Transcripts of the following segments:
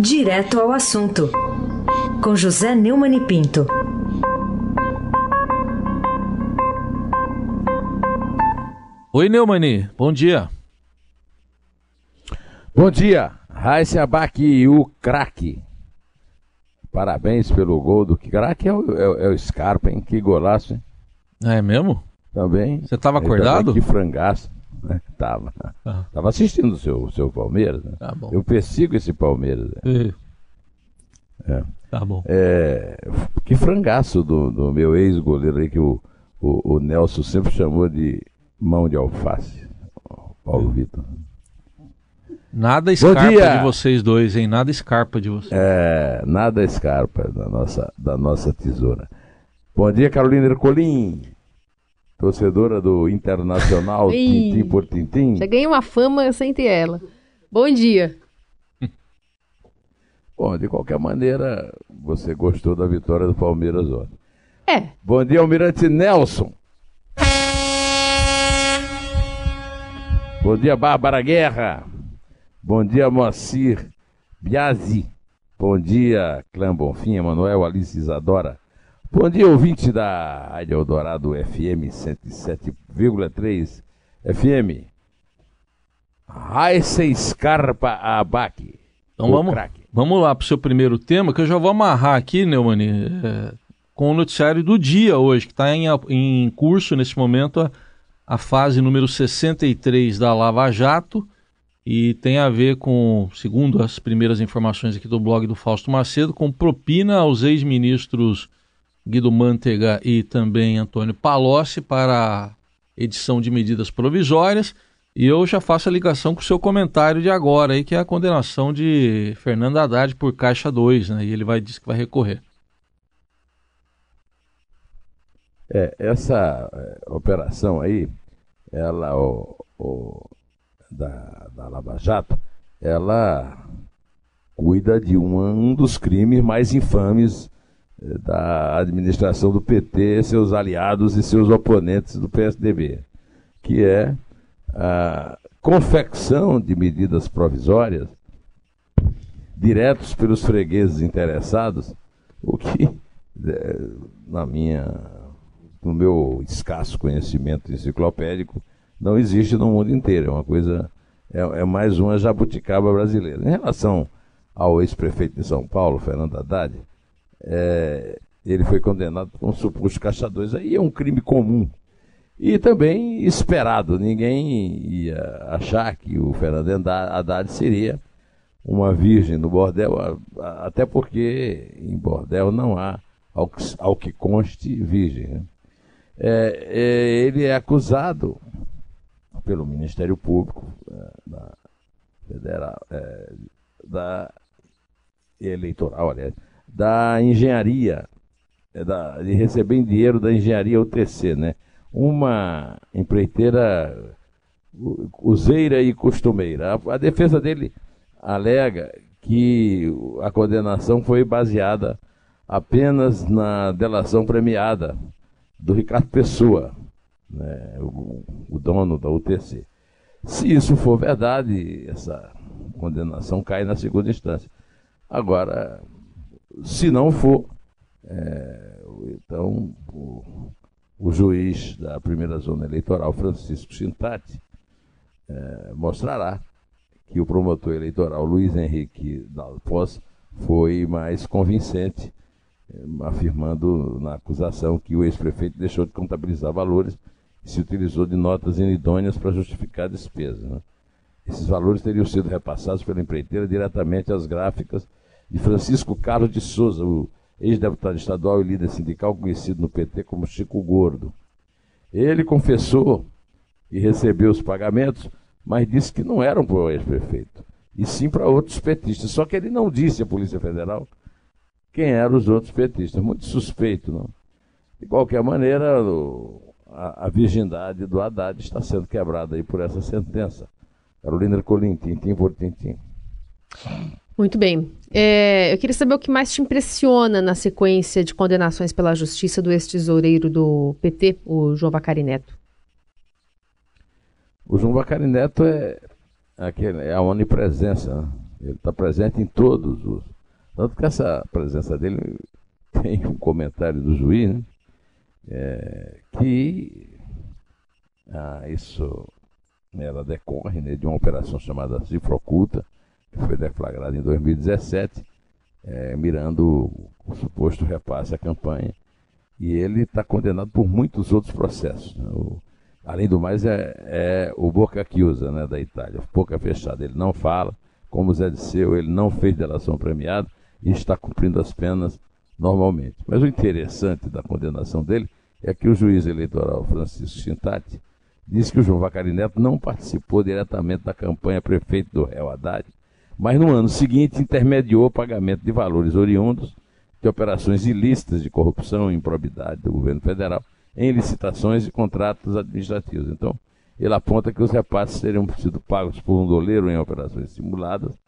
Direto ao assunto, com José Neumann e Pinto. Oi, Neumani, bom dia. Bom dia, Raíssa Abac e o craque. Parabéns pelo gol do craque, é, o, é, é o Scarpa, hein? Que golaço, hein? É mesmo? Também. Você estava acordado? Que frangaço. Né? Tava. Ah. Tava assistindo o seu, seu Palmeiras. Né? Tá bom. Eu persigo esse Palmeiras. Né? É. Tá bom. É, que frangaço do, do meu ex-goleiro aí que o, o, o, Nelson sempre chamou de mão de alface. Paulo Vitor. Nada escarpa de vocês dois, hein? Nada escarpa de vocês. É, nada escarpa da nossa, da nossa tesoura. Bom dia, Carolina Ercolim torcedora do Internacional, tintim por tintim. Já ganhei uma fama sem ter ela. Bom dia. Bom, de qualquer maneira, você gostou da vitória do Palmeiras ontem. É. Bom dia, Almirante Nelson. Bom dia, Bárbara Guerra. Bom dia, Moacir Biasi. Bom dia, Clã Bonfim, Emanuel, Alice Isadora. Bom dia, ouvinte da Rádio Eldorado FM 107,3 FM. Raíssa Scarpa Abac. Então vamos, vamos lá para o seu primeiro tema, que eu já vou amarrar aqui, Neumani, é, com o noticiário do dia hoje, que está em, em curso nesse momento a, a fase número 63 da Lava Jato e tem a ver com, segundo as primeiras informações aqui do blog do Fausto Macedo, com propina aos ex-ministros Guido Mantega e também Antônio Palocci para a edição de medidas provisórias. E eu já faço a ligação com o seu comentário de agora, aí, que é a condenação de Fernando Haddad por Caixa 2, né? E ele vai dizer que vai recorrer. É, essa é, operação aí, ela, o, o, da, da Lava Jato, ela cuida de um, um dos crimes mais infames da administração do PT, seus aliados e seus oponentes do PSDB, que é a confecção de medidas provisórias diretos pelos fregueses interessados, o que é, na minha no meu escasso conhecimento enciclopédico não existe no mundo inteiro, é uma coisa é, é mais uma jabuticaba brasileira. Em relação ao ex-prefeito de São Paulo, Fernando Haddad, é, ele foi condenado por um suposto caçadores. Aí é um crime comum. E também esperado. Ninguém ia achar que o Fernando Haddad seria uma virgem no bordel, até porque em bordel não há, ao que, ao que conste, virgem. Né? É, é, ele é acusado pelo Ministério Público é, da, federal, é, da eleitoral, aliás, da engenharia, é da, de receber dinheiro da engenharia UTC, né? Uma empreiteira useira e costumeira. A, a defesa dele alega que a condenação foi baseada apenas na delação premiada do Ricardo Pessoa, né, o, o, dono da UTC. Se isso for verdade, essa condenação cai na segunda instância. Agora, se não for, é, então o, o, juiz da primeira zona eleitoral, Francisco Chintati, é, mostrará que o promotor eleitoral Luiz Henrique Dalpos foi mais convincente, é, afirmando na acusação que o ex-prefeito deixou de contabilizar valores e se utilizou de notas inidôneas para justificar despesas. Né? Esses valores teriam sido repassados pela empreiteira diretamente às gráficas de Francisco Carlos de Souza, o ex-deputado estadual e líder sindical conhecido no PT como Chico Gordo. Ele confessou e recebeu os pagamentos, mas disse que não eram para o ex-prefeito, e sim para outros petistas. Só que ele não disse à Polícia Federal quem eram os outros petistas. Muito suspeito, não? De qualquer maneira, a, a, virgindade do Haddad está sendo quebrada aí por essa sentença. Carolina Colim, tintim por tintim. Muito bem. É, eu queria saber o que mais te impressiona na sequência de condenações pela justiça do ex-tesoureiro do PT, o João Vacari Neto. O João Vacari Neto é, aquele, é a onipresença. Né? Ele está presente em todos os. Tanto que essa presença dele tem um comentário do juiz, né? É, que ah, isso ela decorre né, de uma operação chamada Cifra Oculta, foi deflagrada em 2017, é, mirando o suposto repasse à campanha. E ele está condenado por muitos outros processos. Né? O, além do mais, é, é o Boca Chiusa, né, da Itália, boca fechada. Ele não fala, como Zé Disseu, ele não fez delação premiada e está cumprindo as penas normalmente. Mas o interessante da condenação dele é que o juiz eleitoral Francisco Chintati disse que o João Vacari Neto não participou diretamente da campanha prefeito do réu Haddad, mas no ano seguinte intermediou o pagamento de valores oriundos de operações ilícitas de corrupção e improbidade do governo federal em licitações e contratos administrativos. Então, ele aponta que os repasses teriam sido pagos por um doleiro em operações simuladas,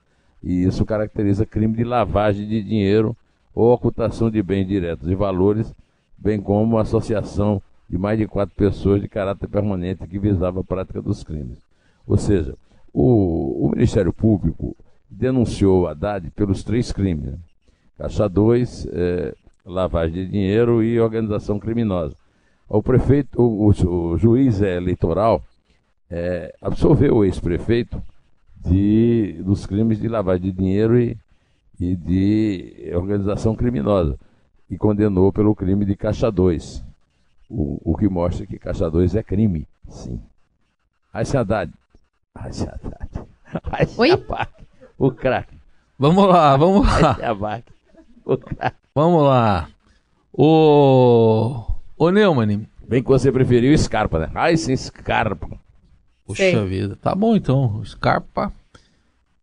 e isso caracteriza crime de lavagem de dinheiro ou ocultação de bens diretos e valores, bem como associação de mais de quatro pessoas de caráter permanente que visava a prática dos crimes. Ou seja, o, o Ministério Público denunciou Haddad pelos três crimes: né? Caixa 2, é, lavagem de dinheiro e organização criminosa. O prefeito, o, o, o juiz eleitoral é, absolveu o ex-prefeito de, dos crimes de lavagem de dinheiro e, e de organização criminosa e condenou pelo crime de Caixa 2. O, o que mostra que Caixa 2 é crime, sim. Ayse Haddad. Ayse Haddad. Ayse Oi? Abac. O craque. Vamos lá, vamos lá. Ayse Abac. O craque. Vamos lá. Ô, ô Neumann, Bem que você preferiu Scarpa, né? Ayse Scarpa. puxa Sei. vida. Tá bom então, Scarpa.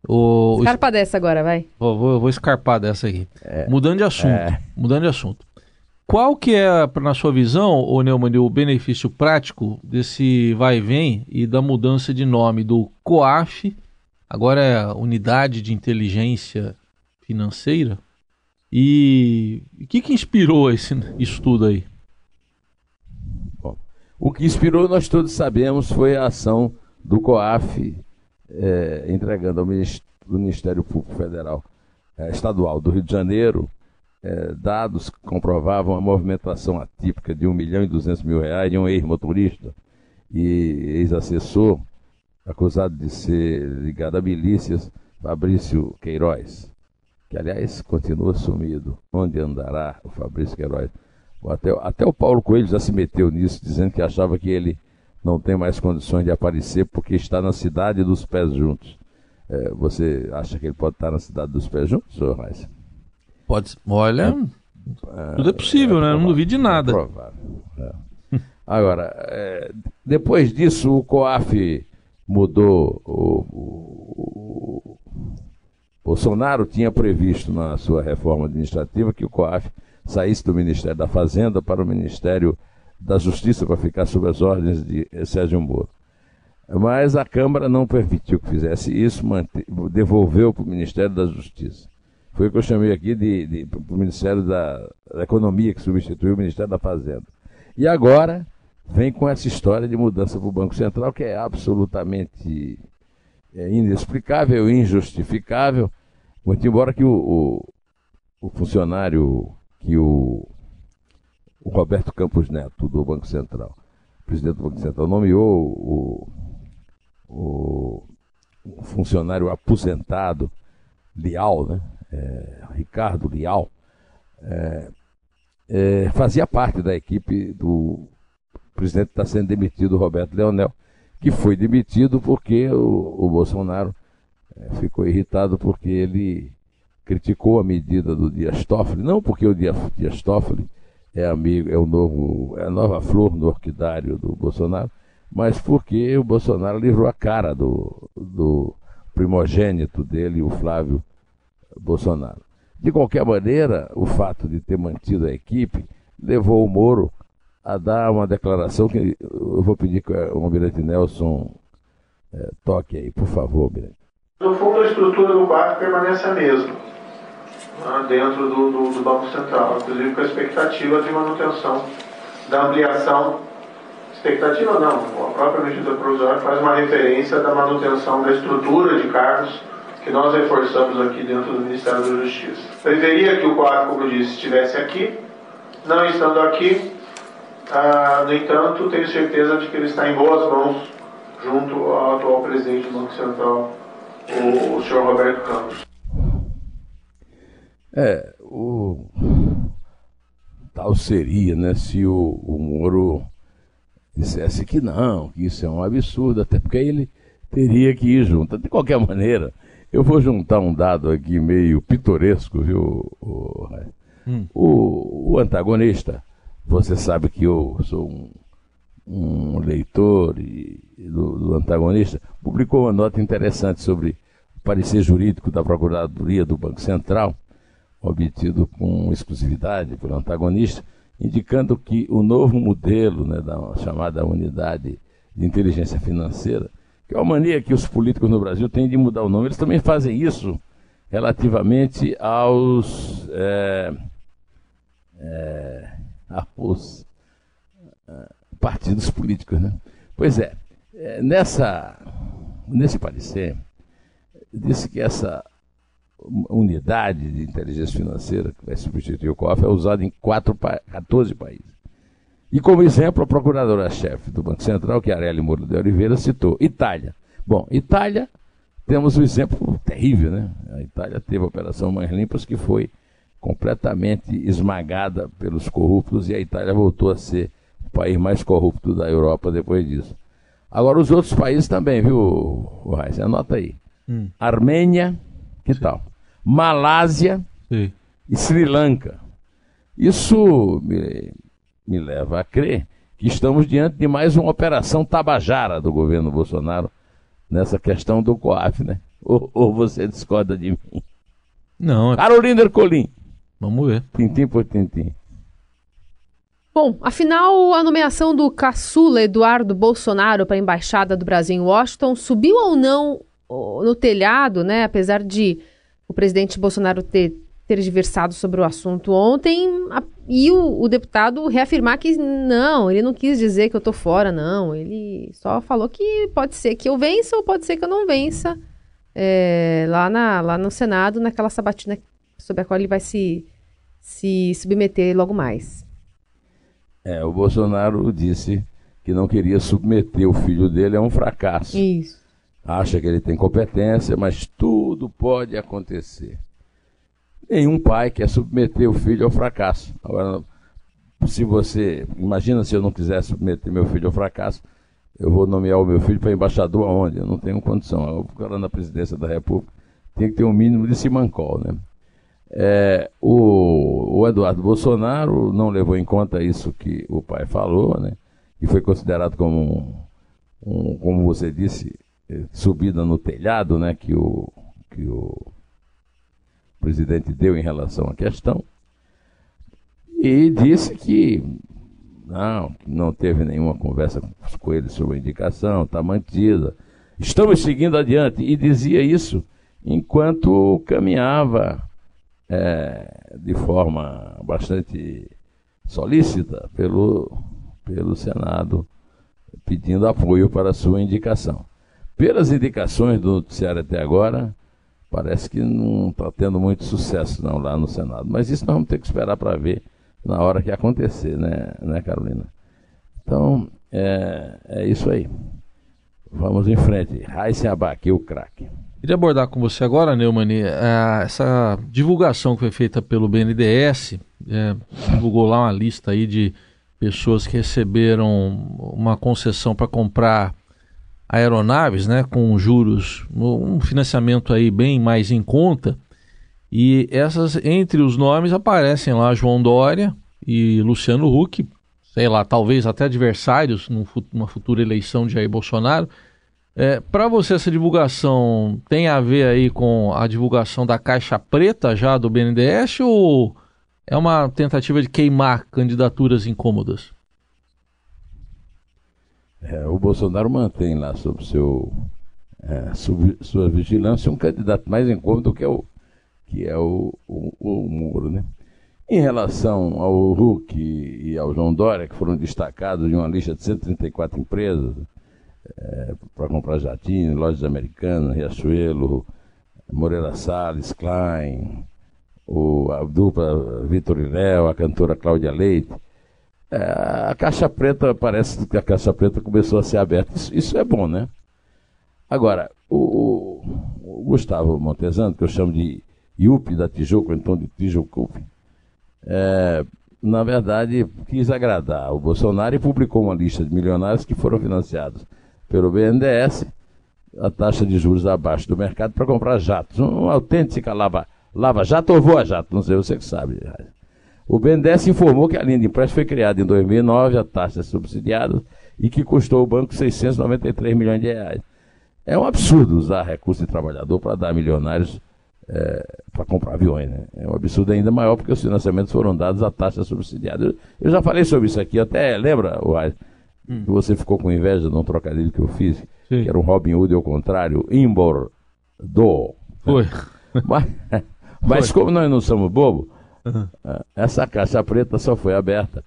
O, o Escarpa dessa agora, vai. Vou, vou, vou escarpar dessa aqui. Mudando de assunto. É. Mudando de assunto. Qual que é, na sua visão, ô Neumann, o benefício prático desse vai e vem e da mudança de nome do COAF, agora é Unidade de Inteligência Financeira? E o que, que inspirou esse estudo aí? O que inspirou, nós todos sabemos, foi a ação do COAF eh, entregando ao Minis- do Ministério Público Federal eh, Estadual do Rio de Janeiro eh, dados que comprovavam a movimentação atípica de 1 milhão e 200 mil reais de um ex-motorista e ex-assessor acusado de ser ligado a milícias, Fabrício Queiroz, que aliás continua sumido. Onde andará o Fabrício Queiroz? Até, até o Paulo Coelho já se meteu nisso, dizendo que achava que ele não tem mais condições de aparecer porque está na cidade dos pés juntos. É, você acha que ele pode estar na cidade dos pés juntos, senhor Reis? Pode, olha, tudo é possível, né? Não duvide de nada. É provável. é. Agora, é, depois disso, o COAF mudou. O, o- Bolsonaro tinha previsto na sua reforma administrativa que o COAF saísse do Ministério da Fazenda para o Ministério da Justiça para ficar sob as ordens de Sérgio Moro. Mas a Câmara não permitiu que fizesse isso, devolveu para o Ministério da Justiça. Foi o que eu chamei aqui de, de para o Ministério da, da Economia, que substituiu o Ministério da Fazenda. E agora vem com essa história de mudança para o Banco Central, que é absolutamente é, inexplicável, injustificável, muito embora que o, o, o funcionário que o, o Roberto Campos Neto, do Banco Central, presidente do Banco Central, nomeou o, funcionário aposentado, Lial, né? É, Ricardo Lial, é, é, fazia parte da equipe do presidente está sendo demitido, Roberto Leonel, que foi demitido porque o, o Bolsonaro é, ficou irritado porque ele criticou a medida do Dias Toffoli, não porque o Dias Toffoli é amigo, é o novo, é a nova flor no orquidário do Bolsonaro, mas porque o Bolsonaro livrou a cara do, do primogênito dele, o Flávio Bolsonaro. De qualquer maneira, o fato de ter mantido a equipe levou o Moro a dar uma declaração que eu vou pedir que o Almirante Nelson eh, toque aí, por favor, Almirante. No fundo, a estrutura do quarto permanece a mesma, né, dentro do, do- do Banco Central, inclusive com a expectativa de manutenção da ampliação. Expectativa não, a própria medida provisória faz uma referência da manutenção da estrutura de cargos que nós reforçamos aqui dentro do Ministério da Justiça. Preferia que o quadro, como disse, estivesse aqui, não estando aqui, ah, no entanto, tenho certeza de que ele está em boas mãos junto ao atual presidente do Banco Central, o, o senhor Roberto Campos. É, o tal seria, né, se o, o Moro dissesse que não, que isso é um absurdo, até porque ele teria que ir junto. De qualquer maneira, eu vou juntar um dado aqui meio pitoresco, viu? O, hum. o, o antagonista, você sabe que eu sou um, um leitor e, do, do, antagonista, publicou uma nota interessante sobre o parecer jurídico da Procuradoria do Banco Central, obtido com exclusividade pelo antagonista, indicando que o novo modelo né, da chamada unidade de inteligência financeira que é uma mania que os políticos no Brasil têm de mudar o nome. Eles também fazem isso relativamente aos, é, aos é, partidos políticos. Né? Pois é, é, nessa, nesse parecer, disse que essa unidade de inteligência financeira que vai substituir o COF é usada em quatro, 14 países. E como exemplo, a procuradora-chefe do Banco Central, que é Moro de Oliveira, citou Itália. Bom, Itália, temos um exemplo terrível, né? A Itália teve a Operação Mães Limpas, que foi completamente esmagada pelos corruptos, e a Itália voltou a ser o país mais corrupto da Europa depois disso. Agora, os outros países também, viu, Reis? Anota aí. Hum. Armênia, que Sim. tal? Malásia Sim. e Sri Lanka. Isso me, me leva a crer que estamos diante de mais uma operação tabajara do governo Bolsonaro nessa questão do COAF, né? Ou, ou você discorda de mim? Não. É... Carolina Ercolim. Vamos ver. Tintim por tintim. Bom, afinal, a nomeação do caçula Eduardo Bolsonaro para a Embaixada do Brasil em Washington subiu ou não no telhado, né? Apesar de o presidente Bolsonaro ter ter diversado sobre o assunto ontem a, e o, o, deputado reafirmar que não, ele não quis dizer que eu tô fora, não. Ele só falou que pode ser que eu vença ou pode ser que eu não vença é, lá, na, lá no Senado, naquela sabatina sobre a qual ele vai se, se submeter logo mais. É, o Bolsonaro disse que não queria submeter o filho dele a um fracasso. Isso. Acha que ele tem competência, mas tudo pode acontecer. Nenhum pai quer submeter o filho ao fracasso. Agora, se você. Imagina se eu não quiser submeter meu filho ao fracasso, eu vou nomear o meu filho para embaixador aonde? Eu não tenho condição. O cara na presidência da República tem que ter um mínimo de simancol, né? É, o, o, Eduardo Bolsonaro não levou em conta isso que o pai falou, né? E foi considerado como um, um como você disse, subida no telhado, né? Que o, que o presidente deu em relação à questão e disse que não, não teve nenhuma conversa com ele sobre a indicação, está mantida. Estamos seguindo adiante. E dizia isso enquanto caminhava é, de forma bastante solícita pelo, pelo Senado, pedindo apoio para sua indicação. Pelas indicações do noticiário até agora, parece que não está tendo muito sucesso não lá no Senado. Mas isso nós vamos ter que esperar para ver na hora que acontecer, né, né Carolina? Então, é, é isso aí. Vamos em frente. Raíssen Abac, o craque. Queria abordar com você agora, Neumann, é, essa divulgação que foi feita pelo BNDES, é, divulgou lá uma lista aí de pessoas que receberam uma concessão para comprar aeronaves, né, com juros, um financiamento aí bem mais em conta. E essas, entre os nomes, aparecem lá João Dória e Luciano Huck, sei lá, talvez até adversários numa futura eleição de Jair Bolsonaro. É, Para você, essa divulgação tem a ver aí com a divulgação da caixa preta já do BNDES ou é uma tentativa de queimar candidaturas incômodas? É, o Bolsonaro mantém lá sob seu, é, sua vigilância um candidato mais incômodo que é o, que é o, o, o Moro. Né? Em relação ao Huck e ao João Dória, que foram destacados de uma lista de 134 empresas é, para comprar jatinho, lojas americanas, Riachuelo, Moreira Salles, Klein, o, a dupla Vitor e Léo, a cantora Cláudia Leite. É, a Caixa Preta, parece que a Caixa Preta começou a ser aberta. Isso, isso é bom, né? Agora, o, o, Gustavo Montesano, que eu chamo de Yupi da Tijuca, então de Tijucupi, é, na verdade, quis agradar o Bolsonaro e publicou uma lista de milionários que foram financiados pelo BNDES, a taxa de juros abaixo do mercado, para comprar jatos. Uma autêntica lava, lava jato ou voa jato, não sei, você que sabe. O BNDES informou que a linha de empréstimo foi criada em 2009, a taxa é subsidiada, e que custou ao banco 693 milhões de reais. É um absurdo usar recurso de trabalhador para dar milionários é, para comprar aviões. Né? É um absurdo ainda maior porque os financiamentos foram dados à taxa subsidiada. Eu, eu já falei sobre isso aqui, até lembra, Uai, hum. você ficou com inveja de um trocadilho que eu fiz, Sim. que era um Robin Hood ao contrário, Imbor do. Foi. Mas, mas como nós não somos bobos, uhum. essa caixa preta só foi aberta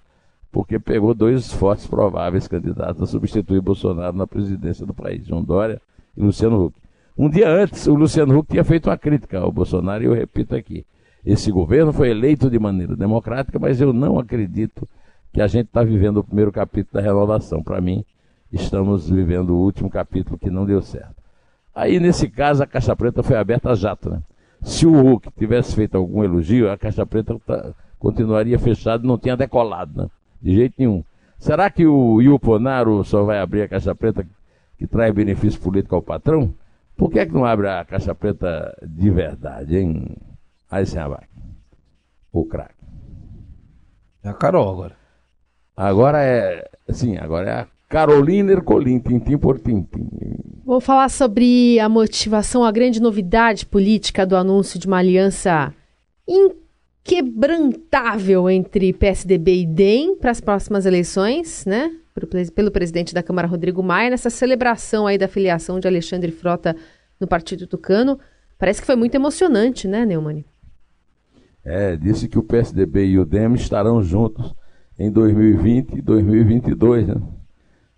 porque pegou dois fortes prováveis candidatos a substituir Bolsonaro na presidência do país, João Dória e Luciano Huck. Um dia antes, o Luciano Huck tinha feito uma crítica ao Bolsonaro e eu repito aqui. Esse governo foi eleito de maneira democrática, mas eu não acredito que a gente está vivendo o primeiro capítulo da renovação. Para mim, estamos vivendo o último capítulo que não deu certo. Aí, nesse caso, a Caixa Preta foi aberta a jato. Né? Se o Huck tivesse feito algum elogio, a Caixa Preta tá, continuaria fechada e não tinha decolado, né? de jeito nenhum. Será que o Ilponaro só vai abrir a Caixa Preta que traz benefício político ao patrão? Por que, é que não abre a Caixa Preta de verdade, hein? Aí sem. O craque. É a Carol agora. Agora é. Sim, agora é a Carolina Ercolim, tintim por tintim. Vou falar sobre a motivação, a grande novidade política do anúncio de uma aliança inquebrantável entre PSDB e DEM para as próximas eleições, né? Pelo presidente da Câmara, Rodrigo Maia, nessa celebração aí da filiação de Alexandre Frota no Partido Tucano. Parece que foi muito emocionante, né, Neumann? É, disse que o PSDB e o DEM estarão juntos em 2020 e 2022, né?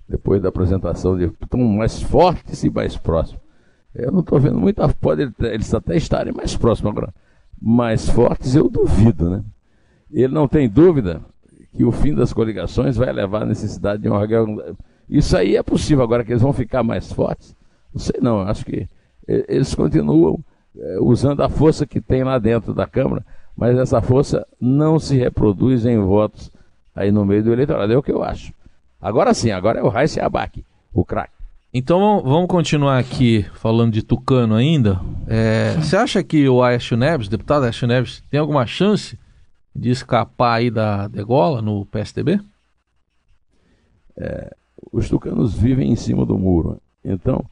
depois da apresentação de estão mais fortes e mais próximos. Eu não estou vendo muita. Pode eles até estarem mais próximos agora. Mais fortes, eu duvido, né? Ele não tem dúvida que o fim das coligações vai levar à necessidade de um. Isso aí é possível, agora que eles vão ficar mais fortes. Não sei não, acho que eles continuam é, usando a força que tem lá dentro da Câmara, mas essa força não se reproduz em votos aí no meio do eleitorado. É o que eu acho. Agora sim, agora é o Raíssa Abac, o craque. Então vamos continuar aqui falando de Tucano ainda. É, você acha que o Aécio Neves, deputado Aécio Neves, tem alguma chance de escapar aí da degola no PSDB? É, os tucanos vivem em cima do muro. Então,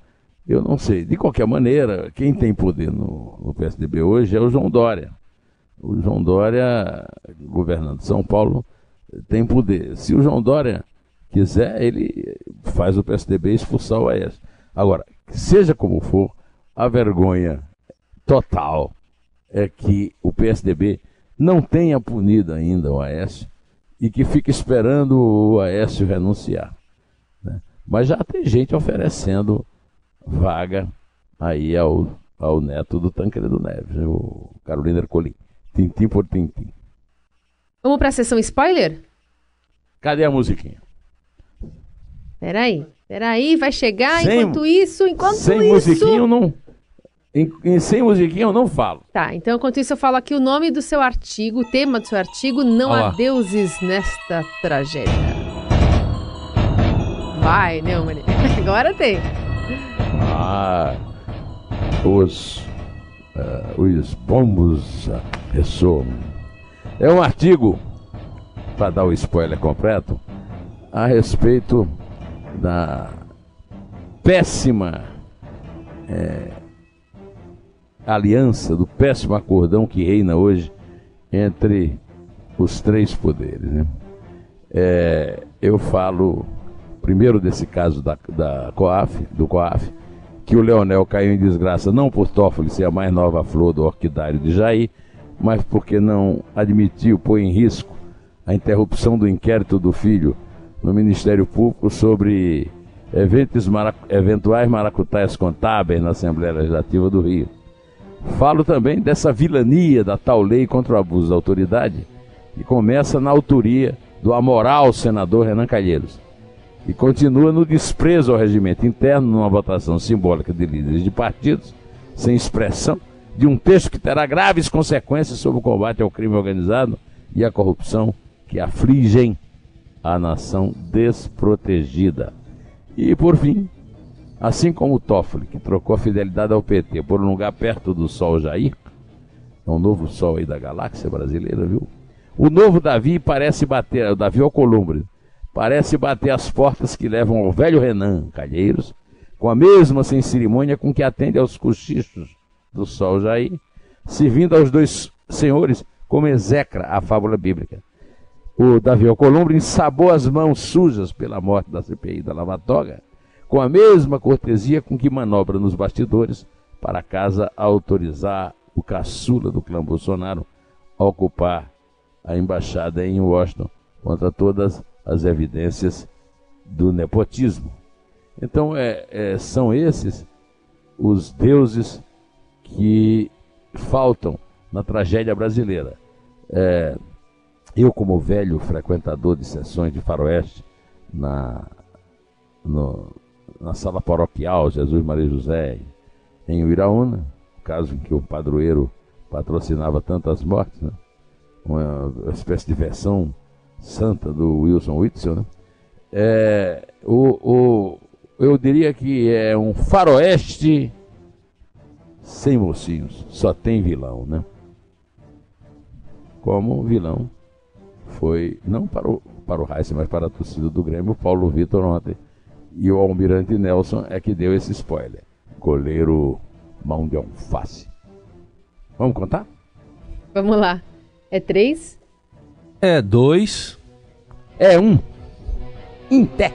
eu não sei. De qualquer maneira, quem tem poder no, no PSDB hoje é o João Dória. O João Dória, governando São Paulo, tem poder. Se o João Dória quiser, ele faz o PSDB expulsar o Aécio. Agora, seja como for, a vergonha total é que o PSDB não tenha punido ainda o Aécio e que fique esperando o Aécio renunciar. Né? Mas já tem gente oferecendo vaga aí ao, ao neto do Tancredo Neves, o Carolina Ercolim. Tintim por tintim. Vamos para a sessão spoiler? Cadê a musiquinha? Peraí, peraí, vai chegar sem, enquanto isso, enquanto sem isso... Sem musiquinha eu não... Em, em, sem musiquinha eu não falo. Tá, então enquanto isso eu falo aqui o nome do seu artigo, o tema do seu artigo, Não Olá. há deuses nesta tragédia. Vai, Neumann. Agora tem. Ah, os, uh, os bombos uh, ressoam. É um artigo, para dar o spoiler completo, a respeito da péssima é, aliança, do péssimo acordão que reina hoje entre os três poderes. Né? É, eu falo primeiro desse caso da, da COAF, do COAF, que o Leonel caiu em desgraça não por Toffoli ser a mais nova flor do orquidário de Jair, mas porque não admitiu, pôr em risco a interrupção do inquérito do filho no Ministério Público sobre marac eventuais maracutaias contábeis na Assembleia Legislativa do Rio. Falo também dessa vilania da tal lei contra o abuso da autoridade, que começa na autoria do amoral senador Renan Calheiros e continua no desprezo ao regimento interno numa votação simbólica de líderes de partidos, sem expressão, de um texto que terá graves consequências sobre o combate ao crime organizado e à corrupção que afligem a nação desprotegida. E, por fim, assim como o Toffoli, que trocou a fidelidade ao PT por um lugar perto do Sol Jair, é um novo Sol aí da galáxia brasileira, viu? O novo Davi parece bater, o Davi Alcolumbre, parece bater as portas que levam ao velho Renan Calheiros, com a mesma sem cerimônia com que atende aos cochichos do Sol Jair, servindo aos dois senhores como execra a fábula bíblica o Davi Alcolumbre ensabou as mãos sujas pela morte da CPI da Lava Toga, com a mesma cortesia com que manobra nos bastidores para casa autorizar o caçula do clã Bolsonaro a ocupar a embaixada em Washington contra todas as evidências do nepotismo. Então, é, é, são esses os deuses que faltam na tragédia brasileira. É, eu, como velho frequentador de sessões de faroeste na, no, na sala paroquial Jesus Maria José em Uiraúna, caso em que o padroeiro patrocinava tantas mortes, né? uma, espécie de versão santa do Wilson Whitson, né? é, o, o, eu diria que é um faroeste sem mocinhos, só tem vilão, né? Como vilão foi, não para o, para o Heisen, mas para a torcida do Grêmio, Paulo Vitor ontem. E o Almirante Nelson é que deu esse spoiler. Goleiro mão de alface. Vamos contar? Vamos lá. É três? É dois. É um. Inté.